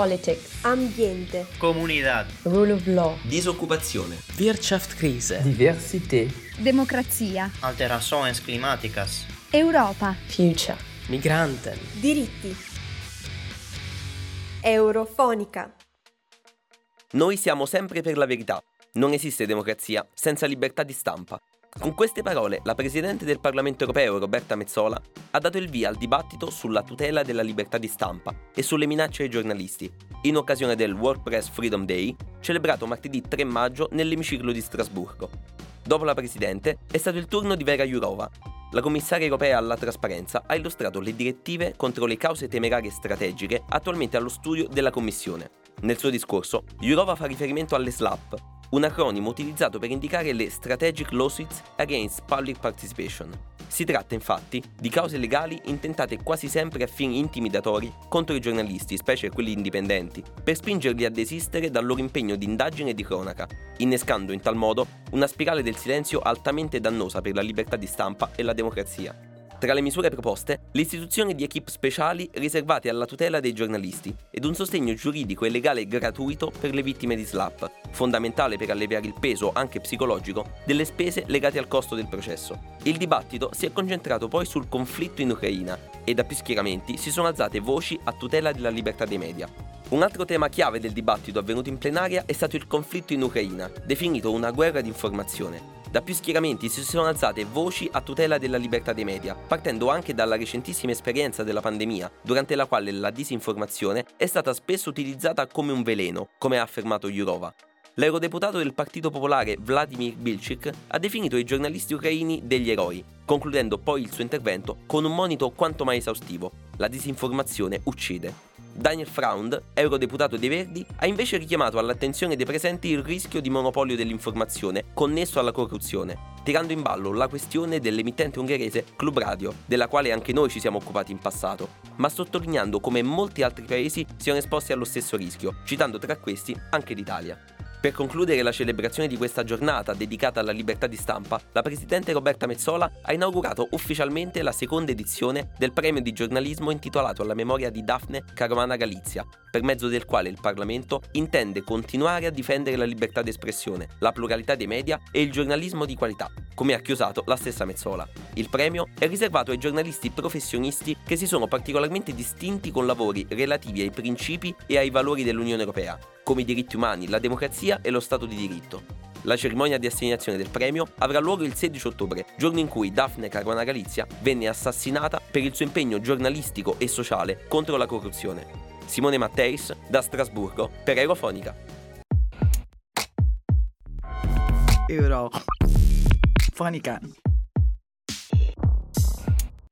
Politics, ambiente, comunità, rule of law, disoccupazione, Wirtschaftskrise, diversità, democrazia, alterações climáticas, Europa, future, migranten, diritti. Eurofonica. Noi siamo sempre per la verità. Non esiste democrazia senza libertà di stampa. Con queste parole, la Presidente del Parlamento europeo, Roberta Mezzola, ha dato il via al dibattito sulla tutela della libertà di stampa e sulle minacce ai giornalisti, in occasione del World Press Freedom Day, celebrato martedì 3 maggio nell'emiciclo di Strasburgo. Dopo la Presidente è stato il turno di Vera Jourova. La commissaria europea alla trasparenza ha illustrato le direttive contro le cause temerarie strategiche attualmente allo studio della Commissione. Nel suo discorso, Jourova fa riferimento alle SLAP, un acronimo utilizzato per indicare le Strategic Lawsuits Against Public Participation. Si tratta infatti di cause legali intentate quasi sempre a fini intimidatori contro i giornalisti, specie quelli indipendenti, per spingerli a desistere dal loro impegno di indagine e di cronaca, innescando in tal modo una spirale del silenzio altamente dannosa per la libertà di stampa e la democrazia. Tra le misure proposte, l'istituzione di equip speciali riservate alla tutela dei giornalisti ed un sostegno giuridico e legale gratuito per le vittime di SLAP, fondamentale per alleviare il peso anche psicologico delle spese legate al costo del processo. Il dibattito si è concentrato poi sul conflitto in Ucraina e da più schieramenti si sono alzate voci a tutela della libertà dei media. Un altro tema chiave del dibattito avvenuto in plenaria è stato il conflitto in Ucraina, definito una guerra di informazione. Da più schieramenti si sono alzate voci a tutela della libertà dei media, partendo anche dalla recentissima esperienza della pandemia, durante la quale la disinformazione è stata spesso utilizzata come un veleno, come ha affermato Jurova. L'eurodeputato del Partito Popolare Vladimir Bilcik ha definito i giornalisti ucraini degli eroi, concludendo poi il suo intervento con un monito quanto mai esaustivo. La disinformazione uccide. Daniel Fraund, eurodeputato dei Verdi, ha invece richiamato all'attenzione dei presenti il rischio di monopolio dell'informazione connesso alla corruzione, tirando in ballo la questione dell'emittente ungherese Club Radio, della quale anche noi ci siamo occupati in passato, ma sottolineando come molti altri paesi siano esposti allo stesso rischio, citando tra questi anche l'Italia. Per concludere la celebrazione di questa giornata dedicata alla libertà di stampa, la Presidente Roberta Mezzola ha inaugurato ufficialmente la seconda edizione del premio di giornalismo intitolato alla memoria di Daphne Caruana Galizia, per mezzo del quale il Parlamento intende continuare a difendere la libertà d'espressione, la pluralità dei media e il giornalismo di qualità, come ha chiosato la stessa Mezzola. Il premio è riservato ai giornalisti professionisti che si sono particolarmente distinti con lavori relativi ai principi e ai valori dell'Unione Europea, come i diritti umani, la democrazia e lo Stato di diritto. La cerimonia di assegnazione del premio avrà luogo il 16 ottobre, giorno in cui Daphne Caruana Galizia venne assassinata per il suo impegno giornalistico e sociale contro la corruzione. Simone Matteis, da Strasburgo, per Aerofonica. Eurofonica.